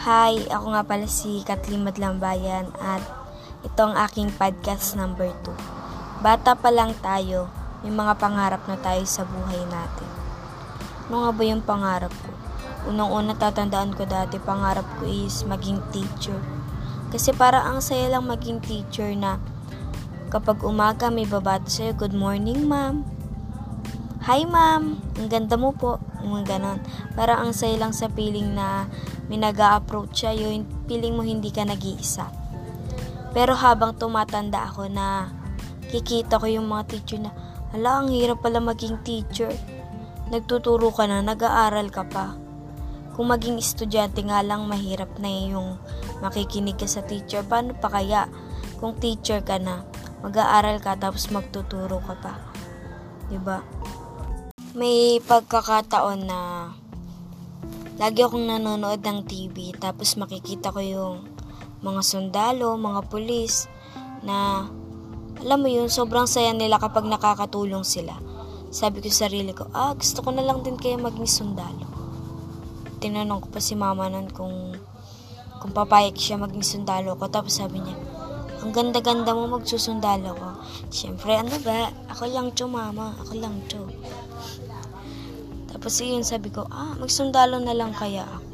Hi, ako nga pala si Kathleen Madlambayan at ito ang aking podcast number 2. Bata pa lang tayo, may mga pangarap na tayo sa buhay natin. Ano nga ba yung pangarap ko? Unang-una tatandaan ko dati, pangarap ko is maging teacher. Kasi para ang saya lang maging teacher na kapag umaga may babato sa'yo, good morning ma'am. Hi ma'am, ang ganda mo po. Mga ganon. Para ang saya lang sa feeling na may nag approach siya, yung feeling mo hindi ka nag-iisa. Pero habang tumatanda ako na kikita ko yung mga teacher na, hala, ang hirap pala maging teacher. Nagtuturo ka na, nag-aaral ka pa. Kung maging estudyante nga lang, mahirap na yung makikinig ka sa teacher. Paano pa kaya kung teacher ka na, mag-aaral ka tapos magtuturo ka pa? 'Di ba? May pagkakataon na lagi akong nanonood ng TV tapos makikita ko yung mga sundalo, mga pulis na alam mo yun, sobrang saya nila kapag nakakatulong sila. Sabi ko sa sarili ko, ah, gusto ko na lang din kaya maging sundalo. Tinanong ko pa si mama nun kung kung papayag siya maging sundalo ko. Tapos sabi niya, ang ganda-ganda mo magsusundalo ko. Siyempre, ano ba? Ako lang to, mama. Ako lang to. Tapos yun, sabi ko, ah, magsundalo na lang kaya ako.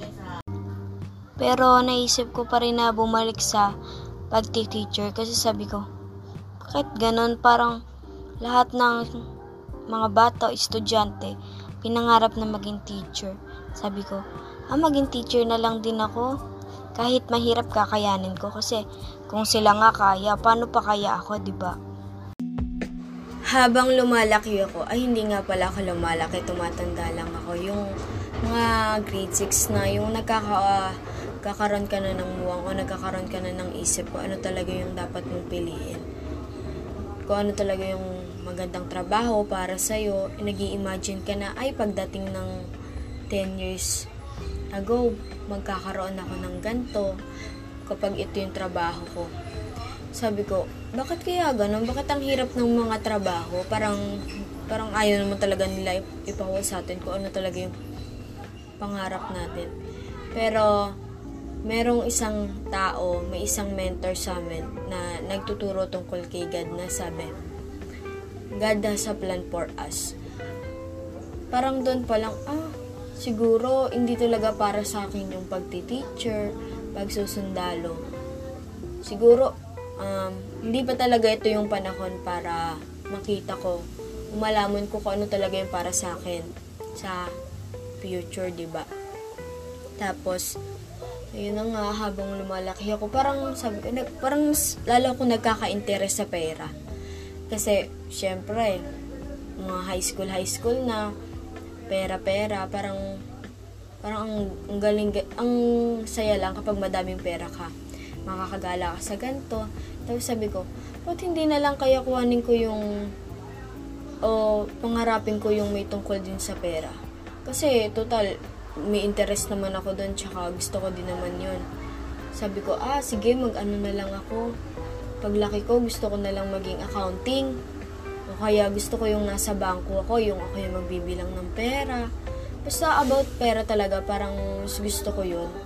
Pero naisip ko pa rin na bumalik sa pagti-teacher kasi sabi ko, bakit ganon parang lahat ng mga bata o estudyante pinangarap na maging teacher. Sabi ko, ah, maging teacher na lang din ako. Kahit mahirap kakayanin ko kasi kung sila nga kaya, paano pa kaya ako, 'di ba? Habang lumalaki ako, ay hindi nga pala ako lumalaki, tumatanda lang ako. Yung mga grade 6 na, yung nagkaka, kakaroon ka na ng muwang o nagkakaroon ka na ng isip ko ano talaga yung dapat mong piliin. Kung ano talaga yung magandang trabaho para sa'yo, nag imagine ka na, ay pagdating ng 10 years ago, magkakaroon ako ng ganto kapag ito yung trabaho ko sabi ko, bakit kaya ganun? Bakit ang hirap ng mga trabaho? Parang, parang ayaw naman talaga nila ipawa sa atin kung ano talaga yung pangarap natin. Pero, merong isang tao, may isang mentor sa amin na nagtuturo tungkol kay God na sabi, God has a plan for us. Parang doon pa lang, ah, siguro hindi talaga para sa akin yung pagti-teacher, pagsusundalo. Siguro um, hindi pa talaga ito yung panahon para makita ko, umalaman ko kung ano talaga yung para sa akin sa future, di ba? Tapos, ayun na nga, habang lumalaki ako, parang sabi parang lalo ako nagkaka-interest sa pera. Kasi, syempre, mga high school, high school na, pera-pera, parang, parang ang, ang galing, ang saya lang kapag madaming pera ka makakagala ka sa ganito. Tapos sabi ko, ba't hindi na lang kaya kuhanin ko yung o pangarapin ko yung may tungkol din sa pera. Kasi total, may interest naman ako doon tsaka gusto ko din naman yun. Sabi ko, ah sige mag-ano na lang ako. Paglaki ko gusto ko na lang maging accounting. O kaya gusto ko yung nasa bangko ako, yung ako yung magbibilang ng pera. Basta about pera talaga, parang gusto ko yun.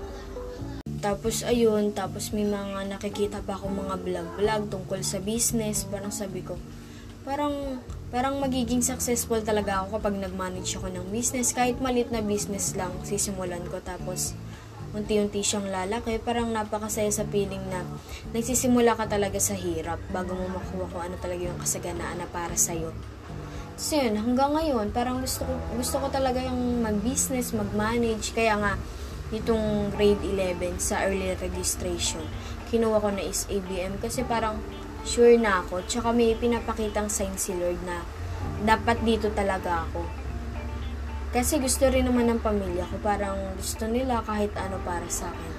Tapos ayun, tapos may mga nakikita pa ako mga vlog-vlog tungkol sa business. Parang sabi ko, parang parang magiging successful talaga ako kapag nag-manage ako ng business. Kahit malit na business lang, sisimulan ko. Tapos unti-unti siyang lalaki. Parang napakasaya sa feeling na nagsisimula ka talaga sa hirap bago mo makuha kung ano talaga yung kasaganaan na para sa'yo. So yun, hanggang ngayon, parang gusto ko, gusto ko talaga yung mag-business, mag-manage. Kaya nga, itong grade 11 sa early registration. Kinuha ko na is ABM kasi parang sure na ako. Tsaka may pinapakitang sign si Lord na dapat dito talaga ako. Kasi gusto rin naman ng pamilya ko. Parang gusto nila kahit ano para sa akin.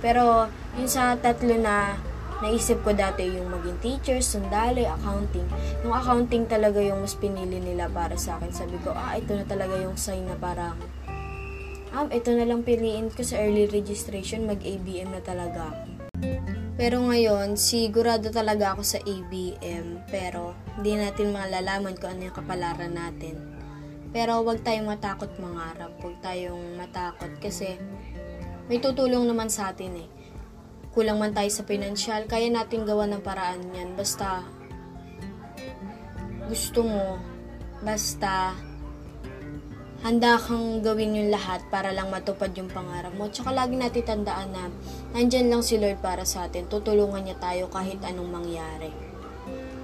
Pero yung sa tatlo na naisip ko dati yung maging teacher, sundalo, accounting. Yung accounting talaga yung mas pinili nila para sa akin. Sabi ko, ah, ito na talaga yung sign na parang um, ito na lang piliin ko sa early registration, mag-ABM na talaga ako. Pero ngayon, sigurado talaga ako sa ABM, pero hindi natin malalaman kung ano yung kapalaran natin. Pero wag tayong matakot mangarap, wag tayong matakot kasi may tutulong naman sa atin eh. Kulang man tayo sa pinansyal, kaya natin gawa ng paraan yan. Basta, gusto mo, basta, handa kang gawin yung lahat para lang matupad yung pangarap mo. Tsaka lagi natin tandaan na nandyan lang si Lord para sa atin. Tutulungan niya tayo kahit anong mangyari.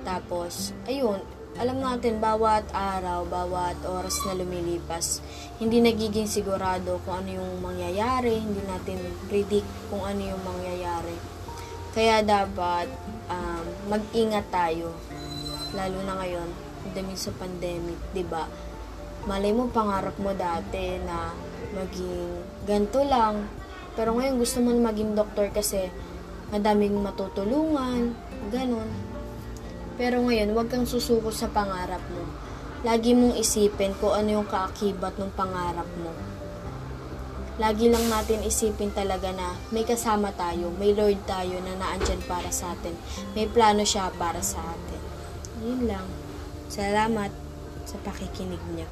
Tapos, ayun, alam natin bawat araw, bawat oras na lumilipas, hindi nagiging sigurado kung ano yung mangyayari, hindi natin predict kung ano yung mangyayari. Kaya dapat um, mag-ingat tayo, lalo na ngayon, dami sa pandemic, 'di ba? Malay mo pangarap mo dati na maging ganto lang, pero ngayon gusto mo maging doktor kasi madaming matutulungan, ganun. Pero ngayon, huwag kang susuko sa pangarap mo. Lagi mong isipin kung ano yung kaakibat ng pangarap mo. Lagi lang natin isipin talaga na may kasama tayo, may Lord tayo na naandyan para sa atin. May plano siya para sa atin. Yun lang. Salamat sa pakikinig niya.